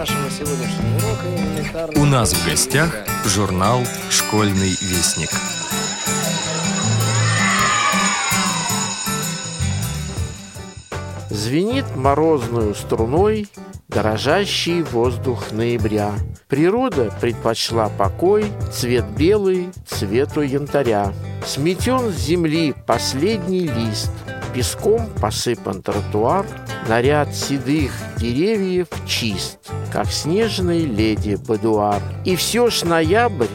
нашего сегодняшнего урока элементарно... У нас в гостях журнал «Школьный вестник». Звенит морозную струной Дрожащий воздух ноября. Природа предпочла покой, Цвет белый цвету янтаря. Сметен с земли последний лист, Песком посыпан тротуар, Наряд седых деревьев чист, Как снежной леди Бадуар. И все ж ноябрь,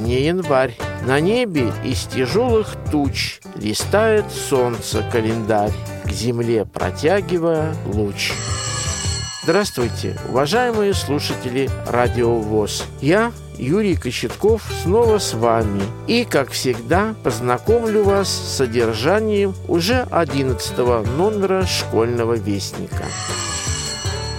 не январь. На небе из тяжелых туч Листает солнце календарь, К земле протягивая луч. Здравствуйте, уважаемые слушатели Радио ВОЗ. Я, Юрий Кочетков, снова с вами. И, как всегда, познакомлю вас с содержанием уже 11 номера школьного вестника.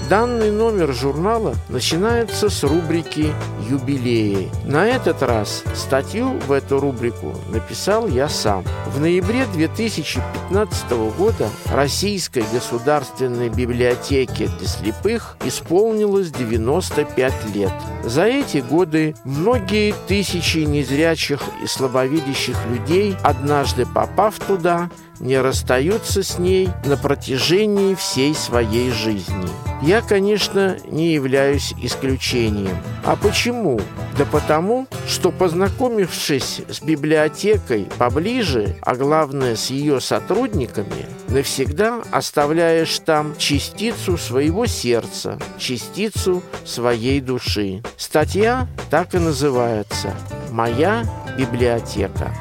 Данный номер журнала начинается с рубрики «Юбилеи». На этот раз статью в эту рубрику написал я сам. В ноябре 2015 года Российской государственной библиотеке для слепых исполнилось 95 лет. За эти годы многие тысячи незрячих и слабовидящих людей, однажды попав туда, не расстаются с ней на протяжении всей своей жизни. Я, конечно, не являюсь исключением. А почему? Да потому, что познакомившись с библиотекой поближе, а главное с ее сотрудниками, навсегда оставляешь там частицу своего сердца, частицу своей души. Статья так и называется «Моя библиотека».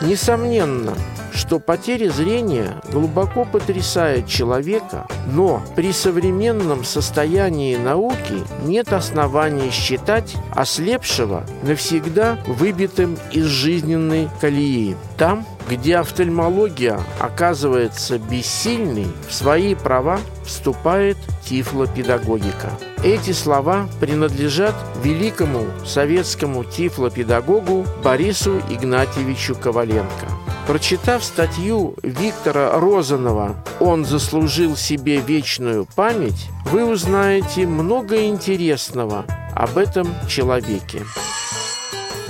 Несомненно, что потеря зрения глубоко потрясает человека, но при современном состоянии науки нет оснований считать ослепшего навсегда выбитым из жизненной колеи. Там, где офтальмология оказывается бессильной, в свои права вступает тифлопедагогика. Эти слова принадлежат великому советскому тифлопедагогу Борису Игнатьевичу Коваленко. Прочитав статью Виктора Розанова «Он заслужил себе вечную память», вы узнаете много интересного об этом человеке.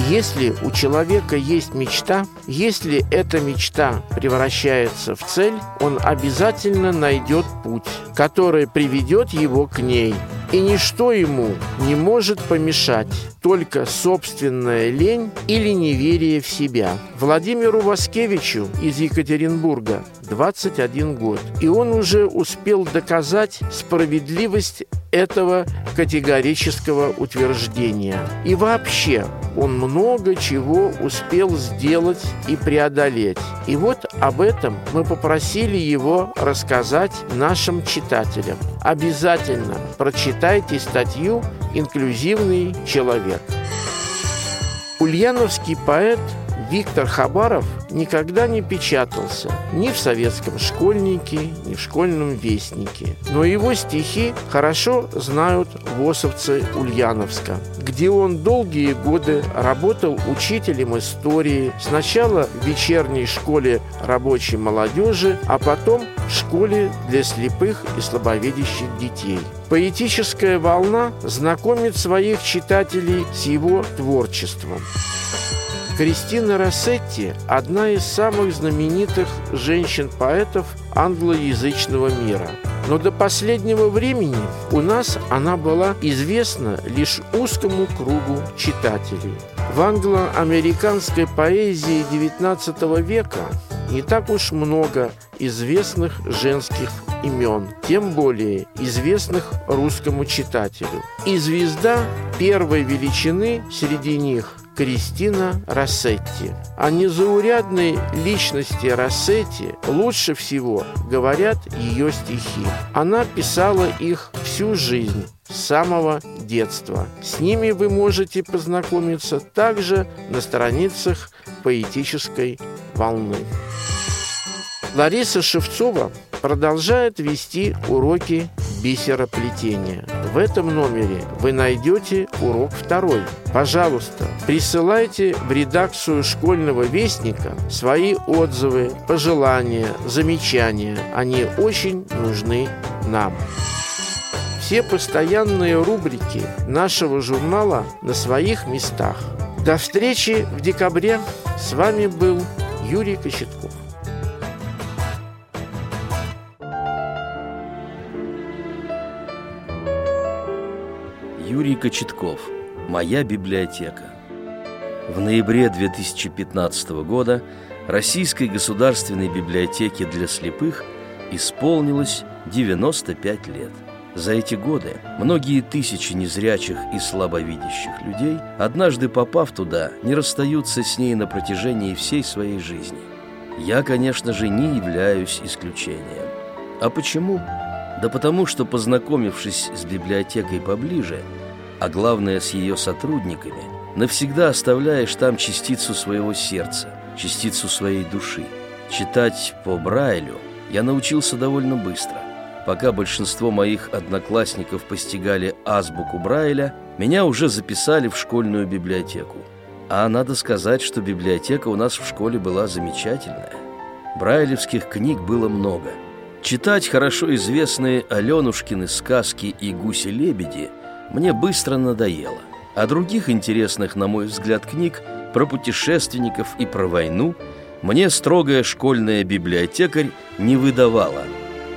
Если у человека есть мечта, если эта мечта превращается в цель, он обязательно найдет путь, который приведет его к ней. И ничто ему не может помешать, только собственная лень или неверие в себя. Владимиру Васкевичу из Екатеринбурга 21 год, и он уже успел доказать справедливость этого категорического утверждения. И вообще, он много чего успел сделать и преодолеть. И вот об этом мы попросили его рассказать нашим читателям. Обязательно прочитайте статью «Инклюзивный человек». Ульяновский поэт Виктор Хабаров никогда не печатался ни в советском школьнике, ни в школьном вестнике. Но его стихи хорошо знают восовцы Ульяновска, где он долгие годы работал учителем истории, сначала в вечерней школе рабочей молодежи, а потом в школе для слепых и слабовидящих детей. Поэтическая волна знакомит своих читателей с его творчеством. Кристина Рассетти – одна из самых знаменитых женщин-поэтов англоязычного мира. Но до последнего времени у нас она была известна лишь узкому кругу читателей. В англо-американской поэзии XIX века не так уж много известных женских имен, тем более известных русскому читателю. И звезда первой величины среди них – Кристина Рассетти. О незаурядной личности Рассетти лучше всего говорят ее стихи. Она писала их всю жизнь, с самого детства. С ними вы можете познакомиться также на страницах поэтической волны. Лариса Шевцова продолжает вести уроки бисероплетения. В этом номере вы найдете урок второй. Пожалуйста, присылайте в редакцию школьного вестника свои отзывы, пожелания, замечания. Они очень нужны нам. все постоянные рубрики нашего журнала на своих местах. До встречи в декабре. С вами был Юрий Кочетков. Юрий Кочетков. Моя библиотека. В ноябре 2015 года Российской государственной библиотеке для слепых исполнилось 95 лет. За эти годы многие тысячи незрячих и слабовидящих людей, однажды попав туда, не расстаются с ней на протяжении всей своей жизни. Я, конечно же, не являюсь исключением. А почему? Да потому что, познакомившись с библиотекой поближе, а главное с ее сотрудниками, навсегда оставляешь там частицу своего сердца, частицу своей души. Читать по Брайлю я научился довольно быстро. Пока большинство моих одноклассников постигали азбуку Брайля, меня уже записали в школьную библиотеку. А надо сказать, что библиотека у нас в школе была замечательная. Брайлевских книг было много. Читать хорошо известные Аленушкины сказки и гуси-лебеди мне быстро надоело. А других интересных, на мой взгляд, книг про путешественников и про войну мне строгая школьная библиотекарь не выдавала –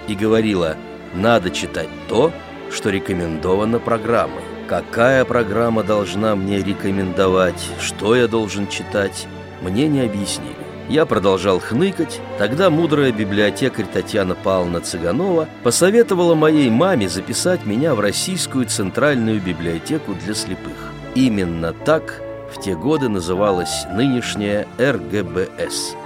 и говорила «надо читать то, что рекомендовано программой». Какая программа должна мне рекомендовать, что я должен читать, мне не объяснили. Я продолжал хныкать, тогда мудрая библиотекарь Татьяна Павловна Цыганова посоветовала моей маме записать меня в Российскую Центральную библиотеку для слепых. Именно так в те годы называлась нынешняя РГБС –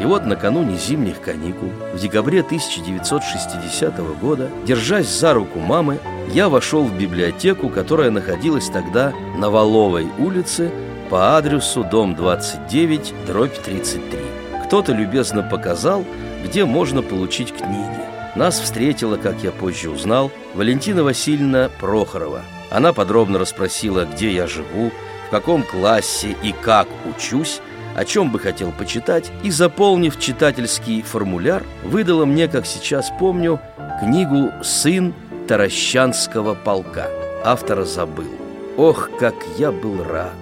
и вот накануне зимних каникул, в декабре 1960 года, держась за руку мамы, я вошел в библиотеку, которая находилась тогда на Воловой улице по адресу дом 29, дробь 33. Кто-то любезно показал, где можно получить книги. Нас встретила, как я позже узнал, Валентина Васильевна Прохорова. Она подробно расспросила, где я живу, в каком классе и как учусь, о чем бы хотел почитать, и, заполнив читательский формуляр, выдала мне, как сейчас помню, книгу «Сын Таращанского полка». Автора забыл. Ох, как я был рад!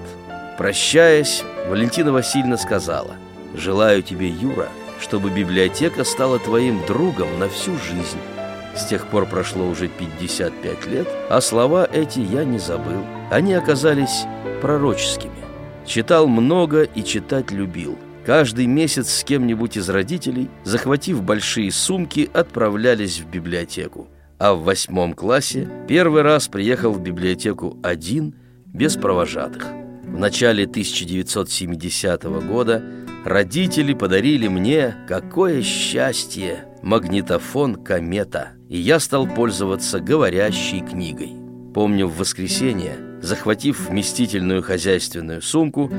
Прощаясь, Валентина Васильевна сказала, «Желаю тебе, Юра, чтобы библиотека стала твоим другом на всю жизнь». С тех пор прошло уже 55 лет, а слова эти я не забыл. Они оказались пророческими. Читал много и читать любил. Каждый месяц с кем-нибудь из родителей, захватив большие сумки, отправлялись в библиотеку. А в восьмом классе первый раз приехал в библиотеку один, без провожатых. В начале 1970 года родители подарили мне, какое счастье, магнитофон «Комета», и я стал пользоваться говорящей книгой. Помню, в воскресенье Захватив вместительную хозяйственную сумку,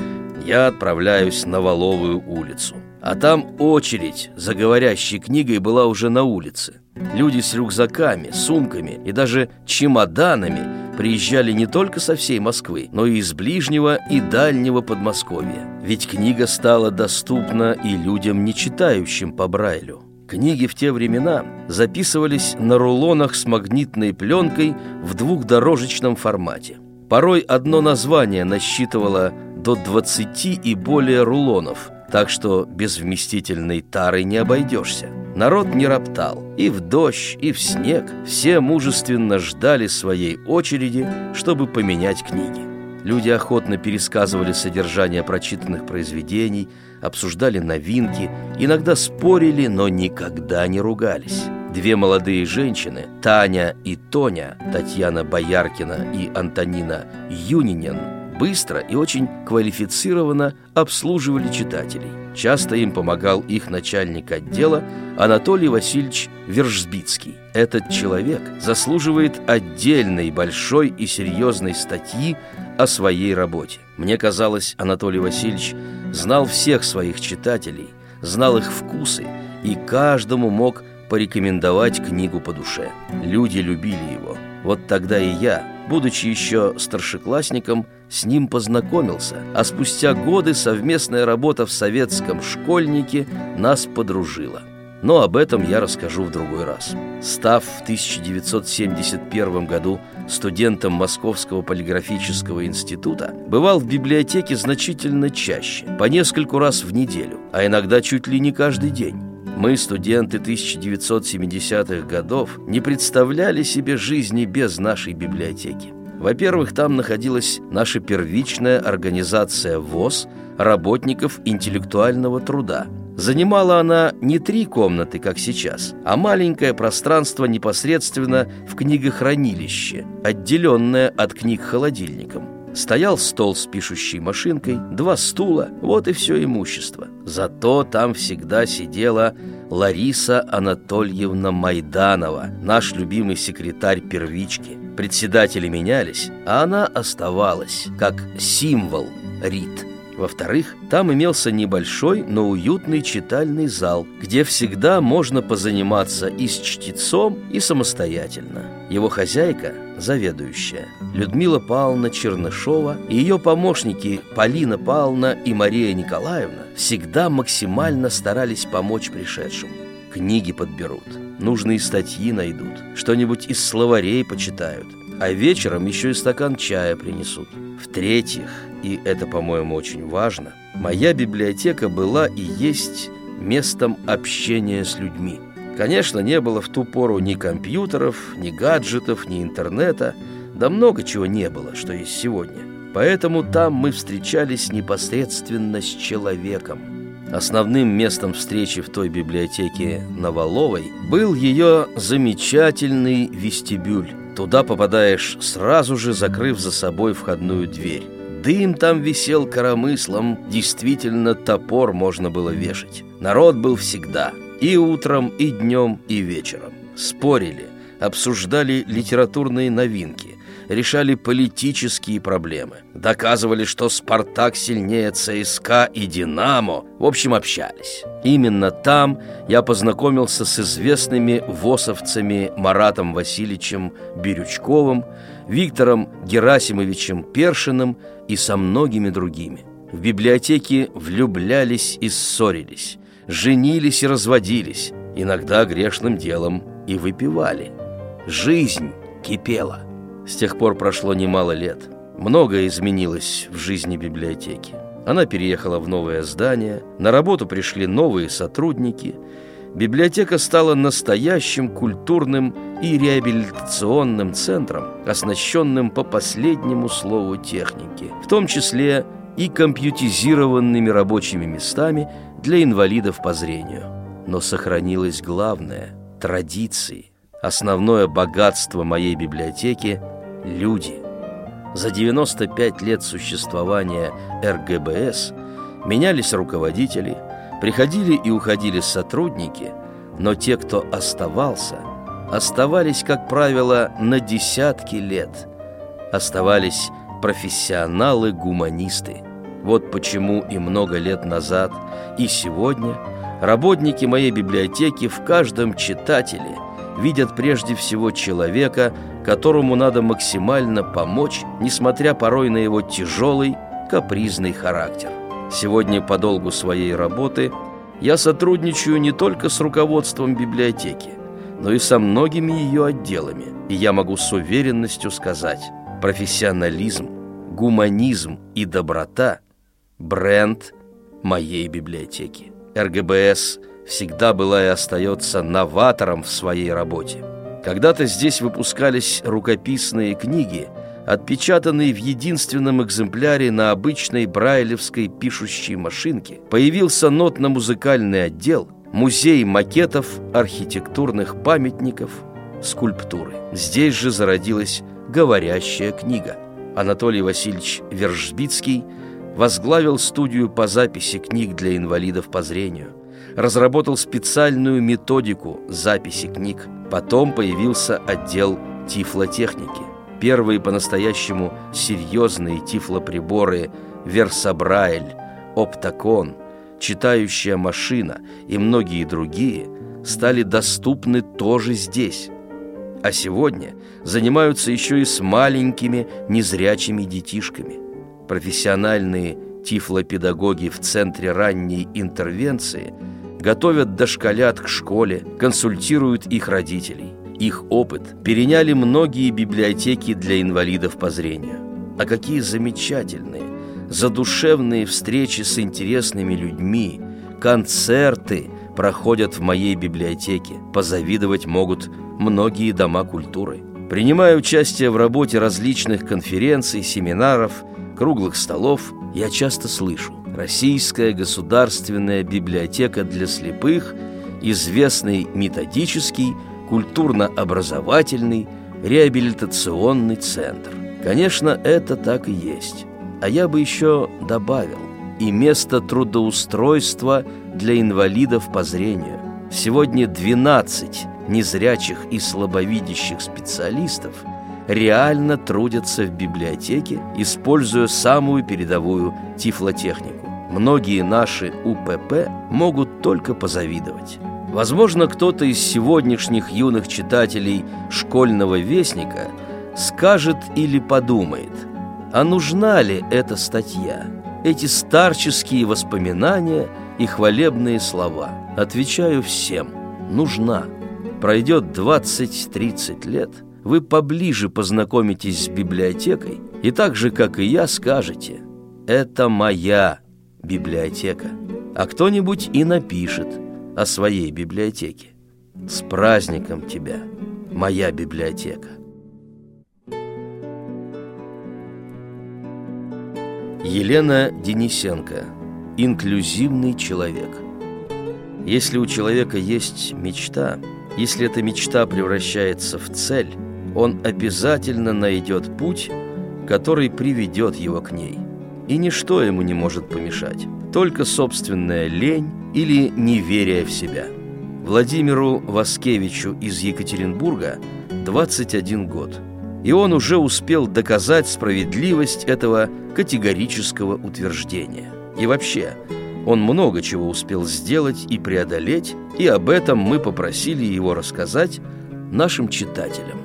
я отправляюсь на Воловую улицу. А там очередь за говорящей книгой была уже на улице. Люди с рюкзаками, сумками и даже чемоданами приезжали не только со всей Москвы, но и из ближнего и дальнего Подмосковья. Ведь книга стала доступна и людям, не читающим по Брайлю. Книги в те времена записывались на рулонах с магнитной пленкой в двухдорожечном формате. Порой одно название насчитывало до 20 и более рулонов, так что без вместительной тары не обойдешься. Народ не роптал. И в дождь, и в снег все мужественно ждали своей очереди, чтобы поменять книги. Люди охотно пересказывали содержание прочитанных произведений, обсуждали новинки, иногда спорили, но никогда не ругались. Две молодые женщины, Таня и Тоня, Татьяна Бояркина и Антонина Юнинин, быстро и очень квалифицированно обслуживали читателей. Часто им помогал их начальник отдела Анатолий Васильевич Вержбицкий. Этот человек заслуживает отдельной большой и серьезной статьи о своей работе. Мне казалось, Анатолий Васильевич знал всех своих читателей, знал их вкусы и каждому мог порекомендовать книгу по душе. Люди любили его. Вот тогда и я, будучи еще старшеклассником, с ним познакомился, а спустя годы совместная работа в советском школьнике нас подружила. но об этом я расскажу в другой раз. Став в 1971 году студентом Московского полиграфического института, бывал в библиотеке значительно чаще, по нескольку раз в неделю, а иногда чуть ли не каждый день. Мы, студенты 1970-х годов, не представляли себе жизни без нашей библиотеки. Во-первых, там находилась наша первичная организация ВОЗ работников интеллектуального труда. Занимала она не три комнаты, как сейчас, а маленькое пространство непосредственно в книгохранилище, отделенное от книг холодильником. Стоял стол с пишущей машинкой, два стула, вот и все имущество. Зато там всегда сидела Лариса Анатольевна Майданова, наш любимый секретарь первички. Председатели менялись, а она оставалась, как символ РИТ. Во-вторых, там имелся небольшой, но уютный читальный зал, где всегда можно позаниматься и с чтецом, и самостоятельно. Его хозяйка, заведующая, Людмила Павловна Чернышова и ее помощники Полина Павловна и Мария Николаевна всегда максимально старались помочь пришедшим. Книги подберут, нужные статьи найдут, что-нибудь из словарей почитают, а вечером еще и стакан чая принесут. В-третьих, и это, по-моему, очень важно, моя библиотека была и есть местом общения с людьми. Конечно, не было в ту пору ни компьютеров, ни гаджетов, ни интернета, да много чего не было, что есть сегодня. Поэтому там мы встречались непосредственно с человеком. Основным местом встречи в той библиотеке Новоловой был ее замечательный вестибюль. Туда попадаешь сразу же, закрыв за собой входную дверь. Дым там висел коромыслом, действительно топор можно было вешать. Народ был всегда, и утром, и днем, и вечером. Спорили, обсуждали литературные новинки, решали политические проблемы, доказывали, что «Спартак» сильнее ЦСКА и «Динамо», в общем, общались. Именно там я познакомился с известными восовцами Маратом Васильевичем Бирючковым, Виктором Герасимовичем Першиным и со многими другими. В библиотеке влюблялись и ссорились, женились и разводились, иногда грешным делом и выпивали. Жизнь кипела. С тех пор прошло немало лет. Многое изменилось в жизни библиотеки. Она переехала в новое здание, на работу пришли новые сотрудники. Библиотека стала настоящим культурным и реабилитационным центром, оснащенным по последнему слову техники, в том числе и компьютизированными рабочими местами для инвалидов по зрению. Но сохранилось главное – традиции. Основное богатство моей библиотеки – люди. За 95 лет существования РГБС менялись руководители, приходили и уходили сотрудники, но те, кто оставался, оставались, как правило, на десятки лет. Оставались профессионалы-гуманисты. Вот почему и много лет назад, и сегодня работники моей библиотеки в каждом читателе видят прежде всего человека, которому надо максимально помочь, несмотря порой на его тяжелый, капризный характер. Сегодня по долгу своей работы я сотрудничаю не только с руководством библиотеки, но и со многими ее отделами, и я могу с уверенностью сказать, профессионализм, гуманизм и доброта – бренд моей библиотеки. РГБС всегда была и остается новатором в своей работе. Когда-то здесь выпускались рукописные книги, отпечатанные в единственном экземпляре на обычной брайлевской пишущей машинке. Появился нотно-музыкальный отдел, музей макетов, архитектурных памятников, скульптуры. Здесь же зародилась говорящая книга. Анатолий Васильевич Вержбицкий возглавил студию по записи книг для инвалидов по зрению разработал специальную методику записи книг. Потом появился отдел тифлотехники. Первые по-настоящему серьезные тифлоприборы Версабрайль, Оптакон, читающая машина и многие другие стали доступны тоже здесь. А сегодня занимаются еще и с маленькими незрячими детишками. Профессиональные тифлопедагоги в Центре ранней интервенции – готовят дошколят к школе, консультируют их родителей. Их опыт переняли многие библиотеки для инвалидов по зрению. А какие замечательные, задушевные встречи с интересными людьми, концерты проходят в моей библиотеке. Позавидовать могут многие дома культуры. Принимая участие в работе различных конференций, семинаров, круглых столов, я часто слышу «Российская государственная библиотека для слепых», известный методический, культурно-образовательный, реабилитационный центр. Конечно, это так и есть. А я бы еще добавил и место трудоустройства для инвалидов по зрению. Сегодня 12 незрячих и слабовидящих специалистов реально трудятся в библиотеке, используя самую передовую тифлотехнику. Многие наши УПП могут только позавидовать. Возможно, кто-то из сегодняшних юных читателей «Школьного вестника» скажет или подумает, а нужна ли эта статья, эти старческие воспоминания и хвалебные слова? Отвечаю всем – нужна. Пройдет 20-30 лет, вы поближе познакомитесь с библиотекой и так же, как и я, скажете «это моя библиотека». А кто-нибудь и напишет – о своей библиотеке. С праздником тебя, моя библиотека. Елена Денисенко. Инклюзивный человек. Если у человека есть мечта, если эта мечта превращается в цель, он обязательно найдет путь, который приведет его к ней. И ничто ему не может помешать, только собственная лень или неверие в себя. Владимиру Васкевичу из Екатеринбурга 21 год, и он уже успел доказать справедливость этого категорического утверждения. И вообще, он много чего успел сделать и преодолеть, и об этом мы попросили его рассказать нашим читателям.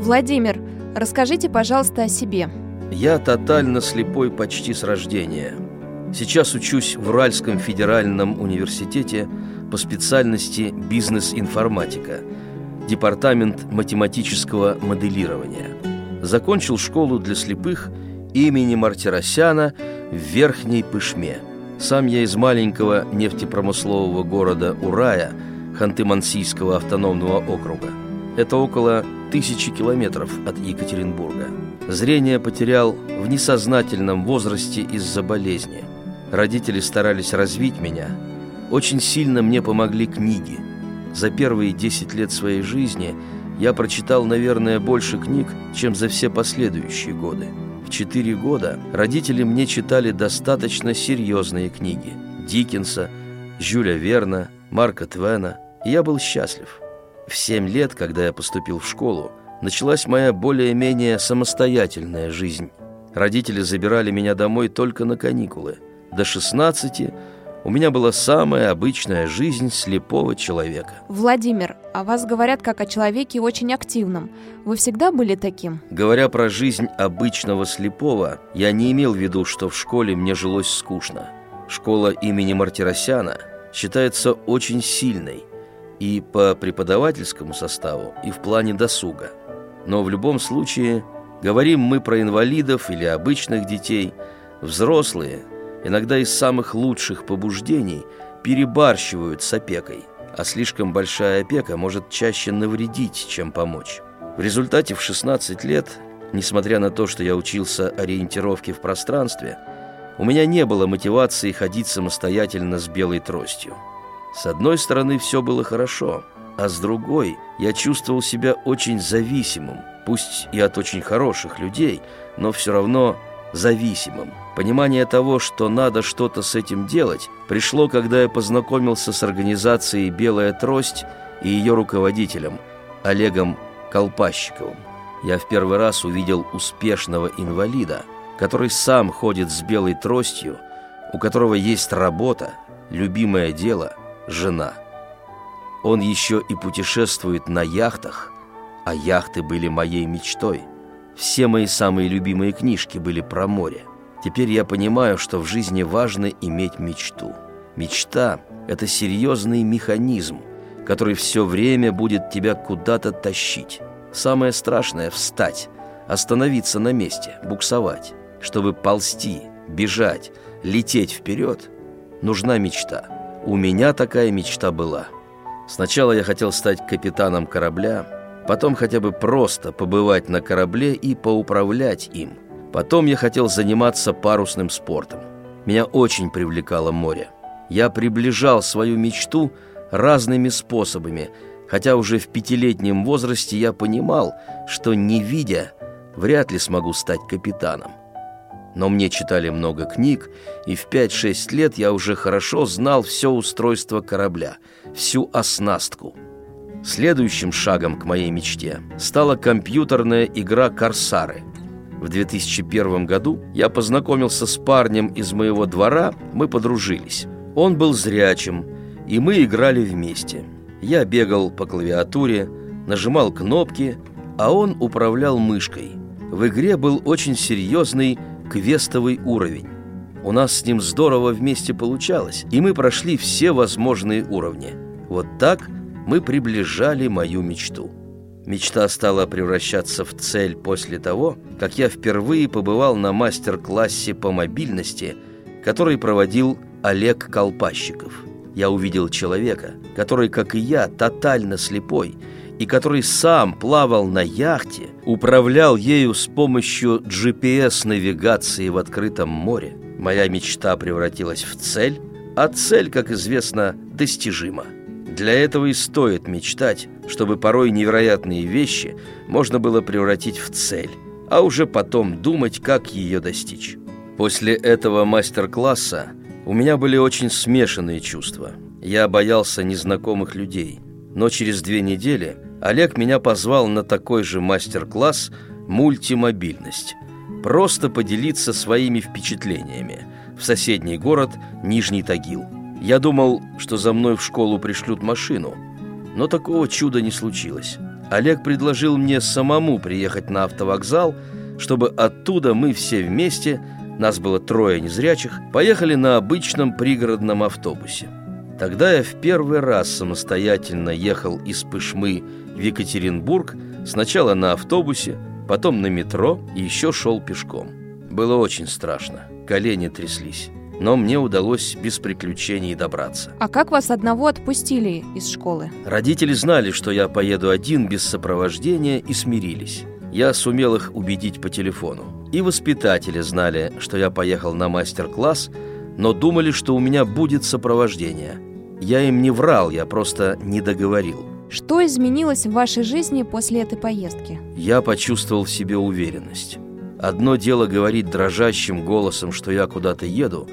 Владимир, расскажите, пожалуйста, о себе. Я тотально слепой почти с рождения – Сейчас учусь в Уральском федеральном университете по специальности бизнес-информатика, департамент математического моделирования. Закончил школу для слепых имени Мартиросяна в Верхней Пышме. Сам я из маленького нефтепромыслового города Урая, Ханты-Мансийского автономного округа. Это около тысячи километров от Екатеринбурга. Зрение потерял в несознательном возрасте из-за болезни – Родители старались развить меня. Очень сильно мне помогли книги. За первые 10 лет своей жизни я прочитал, наверное, больше книг, чем за все последующие годы. В 4 года родители мне читали достаточно серьезные книги. Диккенса, Жюля Верна, Марка Твена. И я был счастлив. В 7 лет, когда я поступил в школу, началась моя более-менее самостоятельная жизнь. Родители забирали меня домой только на каникулы – до 16 у меня была самая обычная жизнь слепого человека. Владимир, о вас говорят как о человеке очень активном. Вы всегда были таким? Говоря про жизнь обычного слепого, я не имел в виду, что в школе мне жилось скучно. Школа имени Мартиросяна считается очень сильной и по преподавательскому составу, и в плане досуга. Но в любом случае, говорим мы про инвалидов или обычных детей, взрослые – иногда из самых лучших побуждений перебарщивают с опекой, а слишком большая опека может чаще навредить, чем помочь. В результате в 16 лет, несмотря на то, что я учился ориентировке в пространстве, у меня не было мотивации ходить самостоятельно с белой тростью. С одной стороны, все было хорошо, а с другой я чувствовал себя очень зависимым, пусть и от очень хороших людей, но все равно зависимым. Понимание того, что надо что-то с этим делать, пришло, когда я познакомился с организацией «Белая трость» и ее руководителем Олегом Колпащиковым. Я в первый раз увидел успешного инвалида, который сам ходит с белой тростью, у которого есть работа, любимое дело, жена. Он еще и путешествует на яхтах, а яхты были моей мечтой – все мои самые любимые книжки были про море. Теперь я понимаю, что в жизни важно иметь мечту. Мечта – это серьезный механизм, который все время будет тебя куда-то тащить. Самое страшное – встать, остановиться на месте, буксовать. Чтобы ползти, бежать, лететь вперед, нужна мечта. У меня такая мечта была. Сначала я хотел стать капитаном корабля, потом хотя бы просто побывать на корабле и поуправлять им. Потом я хотел заниматься парусным спортом. Меня очень привлекало море. Я приближал свою мечту разными способами, хотя уже в пятилетнем возрасте я понимал, что, не видя, вряд ли смогу стать капитаном. Но мне читали много книг, и в 5-6 лет я уже хорошо знал все устройство корабля, всю оснастку. Следующим шагом к моей мечте стала компьютерная игра «Корсары». В 2001 году я познакомился с парнем из моего двора, мы подружились. Он был зрячим, и мы играли вместе. Я бегал по клавиатуре, нажимал кнопки, а он управлял мышкой. В игре был очень серьезный квестовый уровень. У нас с ним здорово вместе получалось, и мы прошли все возможные уровни. Вот так мы приближали мою мечту. Мечта стала превращаться в цель после того, как я впервые побывал на мастер-классе по мобильности, который проводил Олег Колпащиков. Я увидел человека, который, как и я, тотально слепой, и который сам плавал на яхте, управлял ею с помощью GPS-навигации в открытом море. Моя мечта превратилась в цель, а цель, как известно, достижима. Для этого и стоит мечтать, чтобы порой невероятные вещи можно было превратить в цель, а уже потом думать, как ее достичь. После этого мастер-класса у меня были очень смешанные чувства. Я боялся незнакомых людей. Но через две недели Олег меня позвал на такой же мастер-класс «Мультимобильность». Просто поделиться своими впечатлениями в соседний город Нижний Тагил – я думал, что за мной в школу пришлют машину, но такого чуда не случилось. Олег предложил мне самому приехать на автовокзал, чтобы оттуда мы все вместе, нас было трое незрячих, поехали на обычном пригородном автобусе. Тогда я в первый раз самостоятельно ехал из Пышмы в Екатеринбург, сначала на автобусе, потом на метро и еще шел пешком. Было очень страшно, колени тряслись но мне удалось без приключений добраться. А как вас одного отпустили из школы? Родители знали, что я поеду один без сопровождения и смирились. Я сумел их убедить по телефону. И воспитатели знали, что я поехал на мастер-класс, но думали, что у меня будет сопровождение. Я им не врал, я просто не договорил. Что изменилось в вашей жизни после этой поездки? Я почувствовал в себе уверенность. Одно дело говорить дрожащим голосом, что я куда-то еду,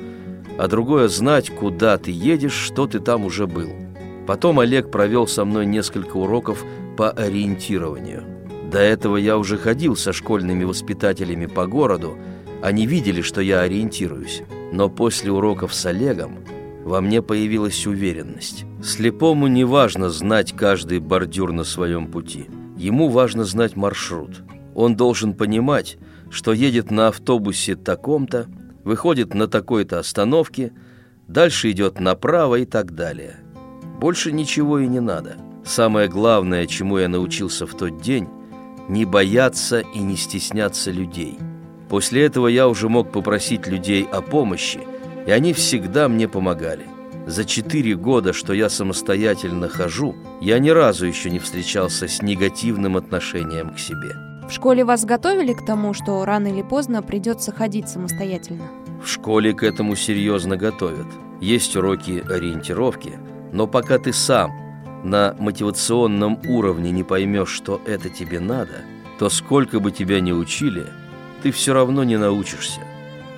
а другое знать, куда ты едешь, что ты там уже был. Потом Олег провел со мной несколько уроков по ориентированию. До этого я уже ходил со школьными воспитателями по городу, они видели, что я ориентируюсь. Но после уроков с Олегом во мне появилась уверенность. Слепому не важно знать каждый бордюр на своем пути. Ему важно знать маршрут. Он должен понимать, что едет на автобусе таком-то, выходит на такой-то остановке, дальше идет направо и так далее. Больше ничего и не надо. Самое главное, чему я научился в тот день – не бояться и не стесняться людей. После этого я уже мог попросить людей о помощи, и они всегда мне помогали. За четыре года, что я самостоятельно хожу, я ни разу еще не встречался с негативным отношением к себе. В школе вас готовили к тому, что рано или поздно придется ходить самостоятельно? В школе к этому серьезно готовят. Есть уроки ориентировки, но пока ты сам на мотивационном уровне не поймешь, что это тебе надо, то сколько бы тебя ни учили, ты все равно не научишься.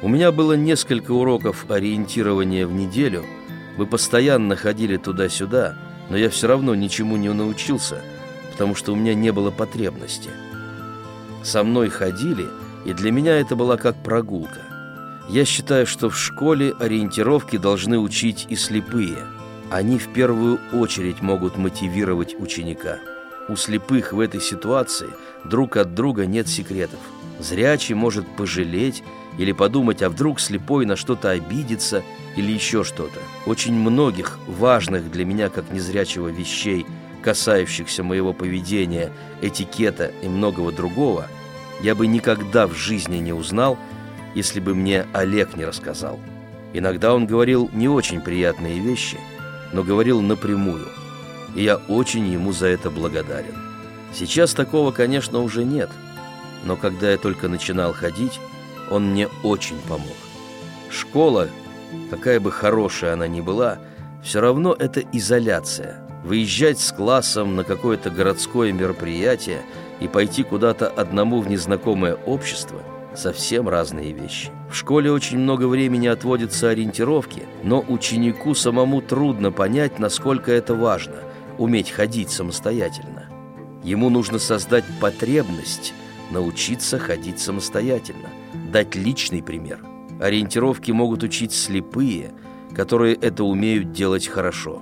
У меня было несколько уроков ориентирования в неделю, мы постоянно ходили туда-сюда, но я все равно ничему не научился, потому что у меня не было потребности – со мной ходили, и для меня это была как прогулка. Я считаю, что в школе ориентировки должны учить и слепые. Они в первую очередь могут мотивировать ученика. У слепых в этой ситуации друг от друга нет секретов. Зрячий может пожалеть или подумать, а вдруг слепой на что-то обидится или еще что-то. Очень многих важных для меня как незрячего вещей, касающихся моего поведения, этикета и многого другого, я бы никогда в жизни не узнал, если бы мне Олег не рассказал. Иногда он говорил не очень приятные вещи, но говорил напрямую, и я очень ему за это благодарен. Сейчас такого, конечно, уже нет, но когда я только начинал ходить, он мне очень помог. Школа, какая бы хорошая она ни была, все равно это изоляция. Выезжать с классом на какое-то городское мероприятие и пойти куда-то одному в незнакомое общество – совсем разные вещи. В школе очень много времени отводится ориентировке, но ученику самому трудно понять, насколько это важно – уметь ходить самостоятельно. Ему нужно создать потребность научиться ходить самостоятельно, дать личный пример. Ориентировки могут учить слепые, которые это умеют делать хорошо.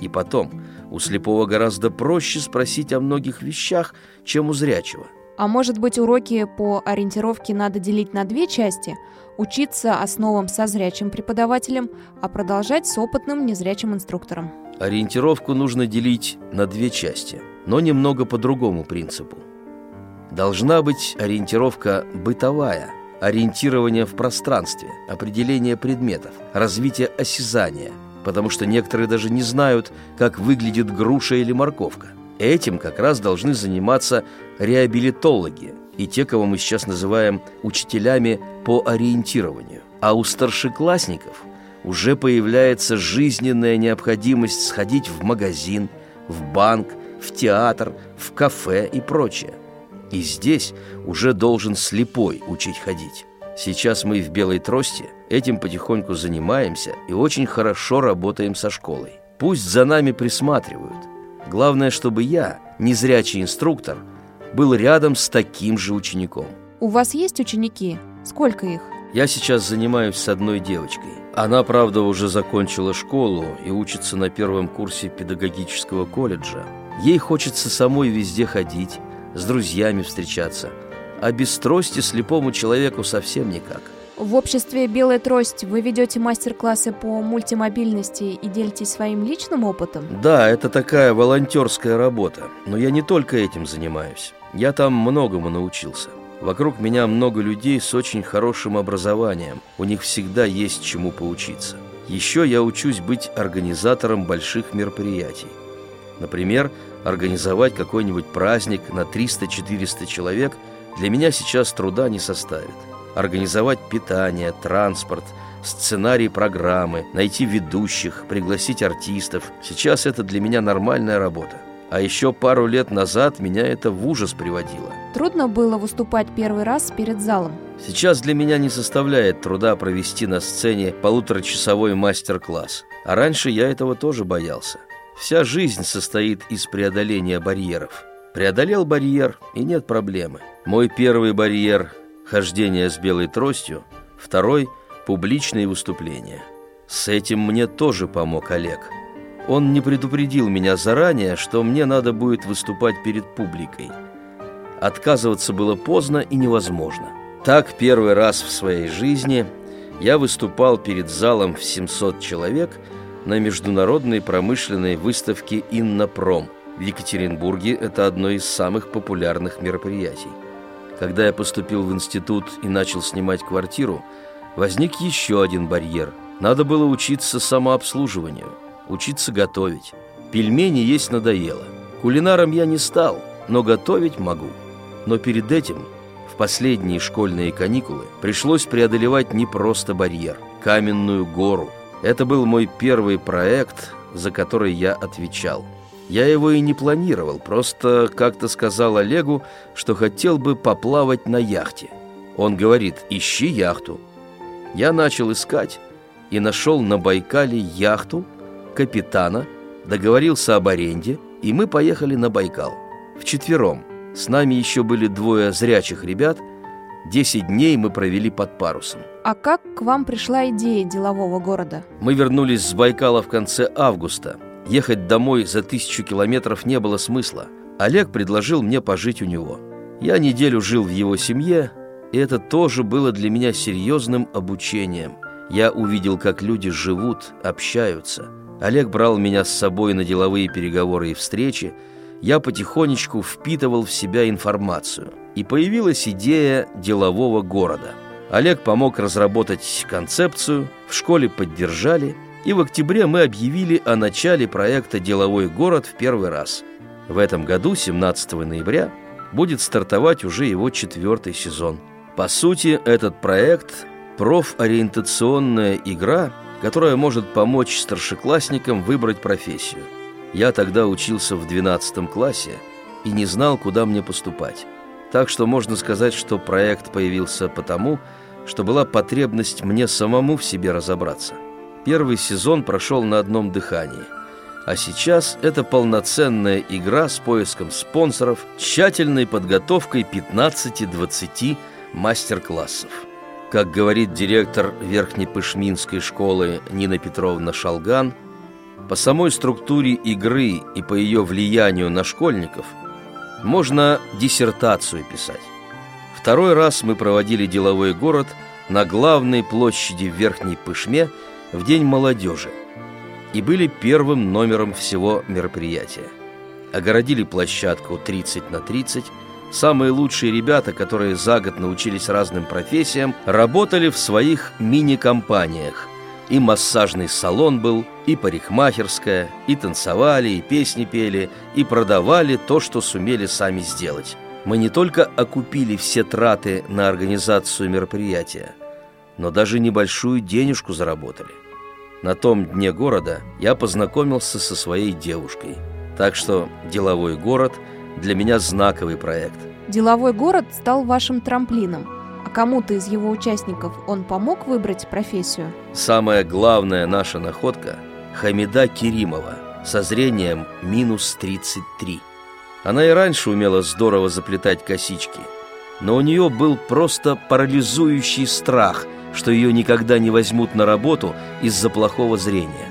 И потом, у слепого гораздо проще спросить о многих вещах, чем у зрячего. А может быть, уроки по ориентировке надо делить на две части? Учиться основам со зрячим преподавателем, а продолжать с опытным незрячим инструктором. Ориентировку нужно делить на две части, но немного по другому принципу. Должна быть ориентировка бытовая, ориентирование в пространстве, определение предметов, развитие осязания, потому что некоторые даже не знают, как выглядит груша или морковка. Этим как раз должны заниматься реабилитологи и те, кого мы сейчас называем учителями по ориентированию. А у старшеклассников уже появляется жизненная необходимость сходить в магазин, в банк, в театр, в кафе и прочее. И здесь уже должен слепой учить ходить. Сейчас мы в «Белой трости» этим потихоньку занимаемся и очень хорошо работаем со школой. Пусть за нами присматривают. Главное, чтобы я, незрячий инструктор, был рядом с таким же учеником. У вас есть ученики? Сколько их? Я сейчас занимаюсь с одной девочкой. Она, правда, уже закончила школу и учится на первом курсе педагогического колледжа. Ей хочется самой везде ходить, с друзьями встречаться. А без трости слепому человеку совсем никак. В обществе «Белая трость» вы ведете мастер-классы по мультимобильности и делитесь своим личным опытом? Да, это такая волонтерская работа. Но я не только этим занимаюсь. Я там многому научился. Вокруг меня много людей с очень хорошим образованием. У них всегда есть чему поучиться. Еще я учусь быть организатором больших мероприятий. Например, организовать какой-нибудь праздник на 300-400 человек для меня сейчас труда не составит. Организовать питание, транспорт, сценарий программы, найти ведущих, пригласить артистов. Сейчас это для меня нормальная работа. А еще пару лет назад меня это в ужас приводило. Трудно было выступать первый раз перед залом? Сейчас для меня не составляет труда провести на сцене полуторачасовой мастер-класс. А раньше я этого тоже боялся. Вся жизнь состоит из преодоления барьеров. Преодолел барьер, и нет проблемы. Мой первый барьер – хождение с белой тростью, второй – публичные выступления. С этим мне тоже помог Олег. Он не предупредил меня заранее, что мне надо будет выступать перед публикой. Отказываться было поздно и невозможно. Так первый раз в своей жизни я выступал перед залом в 700 человек – на международной промышленной выставке «Иннопром». В Екатеринбурге это одно из самых популярных мероприятий. Когда я поступил в институт и начал снимать квартиру, возник еще один барьер. Надо было учиться самообслуживанию, учиться готовить. Пельмени есть надоело. Кулинаром я не стал, но готовить могу. Но перед этим, в последние школьные каникулы, пришлось преодолевать не просто барьер, каменную гору – это был мой первый проект, за который я отвечал. Я его и не планировал, просто как-то сказал Олегу, что хотел бы поплавать на яхте. Он говорит, ищи яхту. Я начал искать и нашел на Байкале яхту, капитана, договорился об аренде, и мы поехали на Байкал. Вчетвером. С нами еще были двое зрячих ребят – Десять дней мы провели под парусом. А как к вам пришла идея делового города? Мы вернулись с Байкала в конце августа. Ехать домой за тысячу километров не было смысла. Олег предложил мне пожить у него. Я неделю жил в его семье, И это тоже было для меня серьезным обучением. Я увидел, как люди живут, общаются. Олег брал меня с собой на деловые переговоры и встречи. Я потихонечку впитывал в себя информацию. И появилась идея делового города. Олег помог разработать концепцию, в школе поддержали, и в октябре мы объявили о начале проекта «Деловой город» в первый раз. В этом году, 17 ноября, будет стартовать уже его четвертый сезон. По сути, этот проект – профориентационная игра, которая может помочь старшеклассникам выбрать профессию. Я тогда учился в 12 классе и не знал, куда мне поступать. Так что можно сказать, что проект появился потому, что была потребность мне самому в себе разобраться. Первый сезон прошел на одном дыхании – а сейчас это полноценная игра с поиском спонсоров, тщательной подготовкой 15-20 мастер-классов. Как говорит директор Верхнепышминской школы Нина Петровна Шалган, по самой структуре игры и по ее влиянию на школьников можно диссертацию писать. Второй раз мы проводили деловой город на главной площади в Верхней Пышме в День молодежи – и были первым номером всего мероприятия. Огородили площадку 30 на 30. Самые лучшие ребята, которые за год научились разным профессиям, работали в своих мини-компаниях. И массажный салон был, и парикмахерская, и танцевали, и песни пели, и продавали то, что сумели сами сделать. Мы не только окупили все траты на организацию мероприятия, но даже небольшую денежку заработали. На том дне города я познакомился со своей девушкой. Так что деловой город для меня знаковый проект. Деловой город стал вашим трамплином. Кому-то из его участников он помог выбрать профессию? Самая главная наша находка – Хамида Керимова со зрением минус 33. Она и раньше умела здорово заплетать косички, но у нее был просто парализующий страх – что ее никогда не возьмут на работу из-за плохого зрения.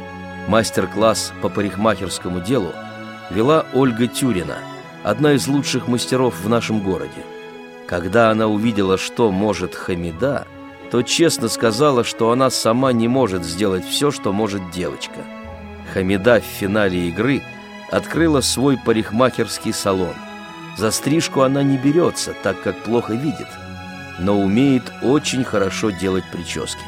Мастер-класс по парикмахерскому делу вела Ольга Тюрина, одна из лучших мастеров в нашем городе. Когда она увидела, что может Хамида, то честно сказала, что она сама не может сделать все, что может девочка. Хамида в финале игры открыла свой парикмахерский салон. За стрижку она не берется, так как плохо видит – но умеет очень хорошо делать прически.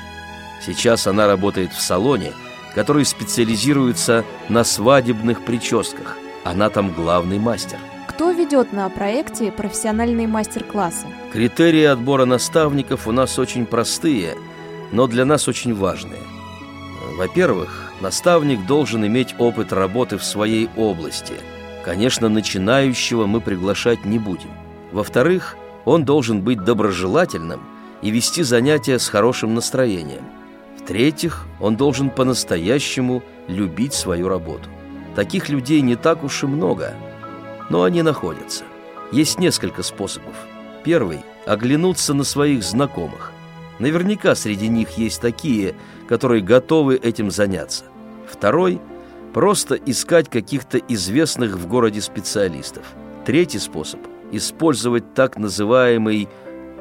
Сейчас она работает в салоне, который специализируется на свадебных прическах. Она там главный мастер. Кто ведет на проекте профессиональные мастер-классы? Критерии отбора наставников у нас очень простые, но для нас очень важные. Во-первых, наставник должен иметь опыт работы в своей области. Конечно, начинающего мы приглашать не будем. Во-вторых, он должен быть доброжелательным и вести занятия с хорошим настроением. В-третьих, он должен по-настоящему любить свою работу. Таких людей не так уж и много, но они находятся. Есть несколько способов. Первый – оглянуться на своих знакомых. Наверняка среди них есть такие, которые готовы этим заняться. Второй – просто искать каких-то известных в городе специалистов. Третий способ – использовать так называемый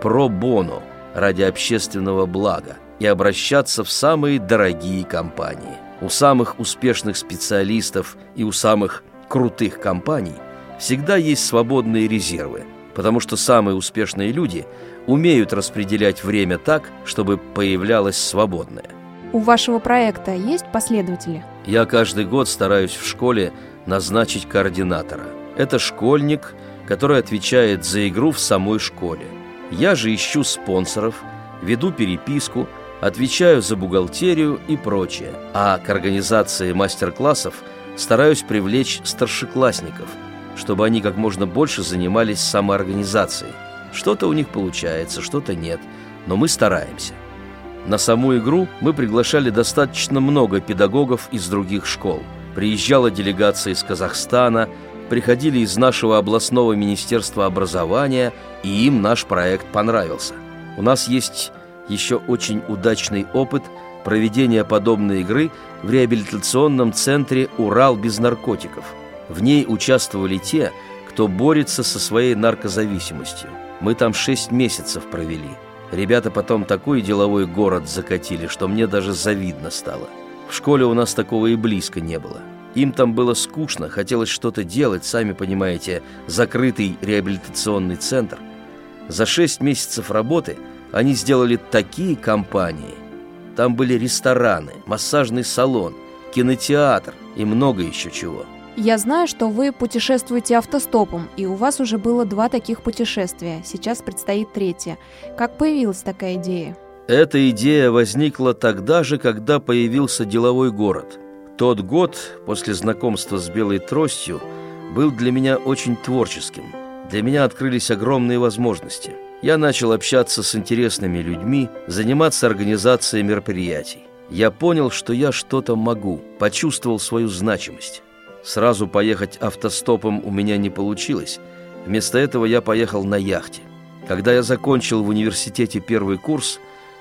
«про-боно» ради общественного блага и обращаться в самые дорогие компании. У самых успешных специалистов и у самых крутых компаний всегда есть свободные резервы, потому что самые успешные люди умеют распределять время так, чтобы появлялось свободное. У вашего проекта есть последователи? Я каждый год стараюсь в школе назначить координатора. Это школьник – который отвечает за игру в самой школе. Я же ищу спонсоров, веду переписку, отвечаю за бухгалтерию и прочее. А к организации мастер-классов стараюсь привлечь старшеклассников, чтобы они как можно больше занимались самоорганизацией. Что-то у них получается, что-то нет, но мы стараемся. На саму игру мы приглашали достаточно много педагогов из других школ. Приезжала делегация из Казахстана, приходили из нашего областного министерства образования, и им наш проект понравился. У нас есть еще очень удачный опыт проведения подобной игры в реабилитационном центре «Урал без наркотиков». В ней участвовали те, кто борется со своей наркозависимостью. Мы там шесть месяцев провели – Ребята потом такой деловой город закатили, что мне даже завидно стало. В школе у нас такого и близко не было. Им там было скучно, хотелось что-то делать, сами понимаете, закрытый реабилитационный центр. За шесть месяцев работы они сделали такие компании. Там были рестораны, массажный салон, кинотеатр и много еще чего. Я знаю, что вы путешествуете автостопом, и у вас уже было два таких путешествия. Сейчас предстоит третье. Как появилась такая идея? Эта идея возникла тогда же, когда появился деловой город. Тот год, после знакомства с белой тростью, был для меня очень творческим. Для меня открылись огромные возможности. Я начал общаться с интересными людьми, заниматься организацией мероприятий. Я понял, что я что-то могу, почувствовал свою значимость. Сразу поехать автостопом у меня не получилось. Вместо этого я поехал на яхте. Когда я закончил в университете первый курс,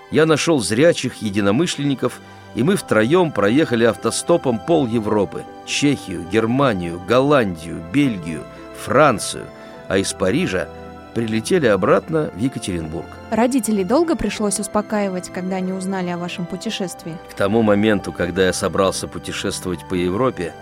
я нашел зрячих единомышленников, и мы втроем проехали автостопом пол Европы, Чехию, Германию, Голландию, Бельгию, Францию, а из Парижа прилетели обратно в Екатеринбург. Родителей долго пришлось успокаивать, когда они узнали о вашем путешествии? К тому моменту, когда я собрался путешествовать по Европе,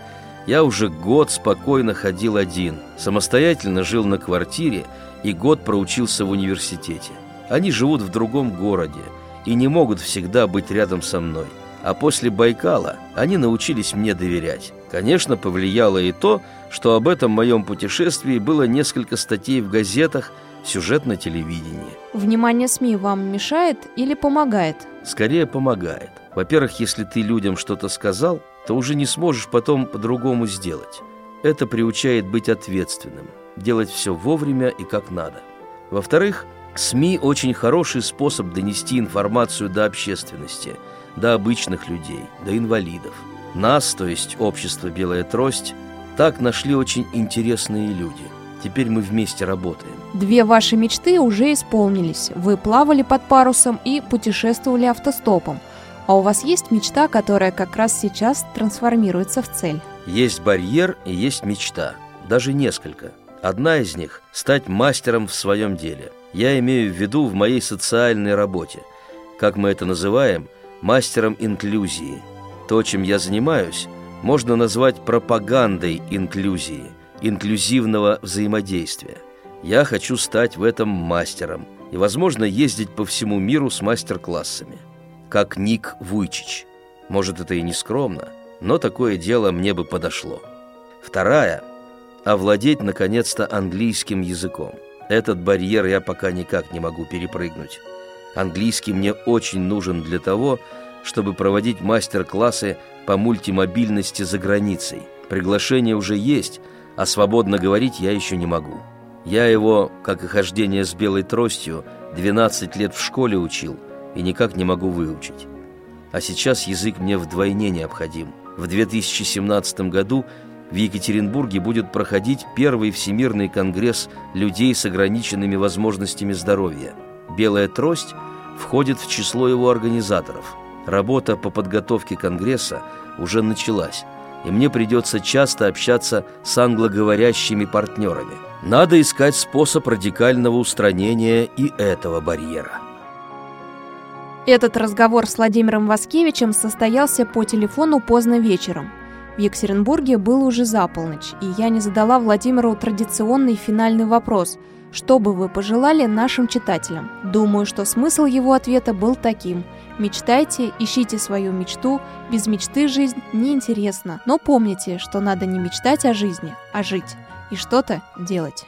я уже год спокойно ходил один, самостоятельно жил на квартире и год проучился в университете. Они живут в другом городе и не могут всегда быть рядом со мной. А после Байкала они научились мне доверять. Конечно, повлияло и то, что об этом моем путешествии было несколько статей в газетах, сюжет на телевидении. Внимание СМИ вам мешает или помогает? Скорее помогает. Во-первых, если ты людям что-то сказал, то уже не сможешь потом по-другому сделать. Это приучает быть ответственным, делать все вовремя и как надо. Во-вторых, СМИ – очень хороший способ донести информацию до общественности, до обычных людей, до инвалидов. Нас, то есть общество «Белая трость», так нашли очень интересные люди. Теперь мы вместе работаем. Две ваши мечты уже исполнились. Вы плавали под парусом и путешествовали автостопом – а у вас есть мечта, которая как раз сейчас трансформируется в цель? Есть барьер и есть мечта. Даже несколько. Одна из них – стать мастером в своем деле. Я имею в виду в моей социальной работе. Как мы это называем, мастером инклюзии. То, чем я занимаюсь, можно назвать пропагандой инклюзии, инклюзивного взаимодействия. Я хочу стать в этом мастером и, возможно, ездить по всему миру с мастер-классами как Ник Вуйчич. Может, это и не скромно, но такое дело мне бы подошло. Вторая – овладеть, наконец-то, английским языком. Этот барьер я пока никак не могу перепрыгнуть. Английский мне очень нужен для того, чтобы проводить мастер-классы по мультимобильности за границей. Приглашение уже есть, а свободно говорить я еще не могу. Я его, как и хождение с белой тростью, 12 лет в школе учил – и никак не могу выучить. А сейчас язык мне вдвойне необходим. В 2017 году в Екатеринбурге будет проходить первый Всемирный конгресс людей с ограниченными возможностями здоровья. «Белая трость» входит в число его организаторов. Работа по подготовке конгресса уже началась, и мне придется часто общаться с англоговорящими партнерами. Надо искать способ радикального устранения и этого барьера. Этот разговор с Владимиром Васкевичем состоялся по телефону поздно вечером. В Екатеринбурге было уже за полночь, и я не задала Владимиру традиционный финальный вопрос – что бы вы пожелали нашим читателям? Думаю, что смысл его ответа был таким. Мечтайте, ищите свою мечту, без мечты жизнь неинтересна. Но помните, что надо не мечтать о жизни, а жить и что-то делать.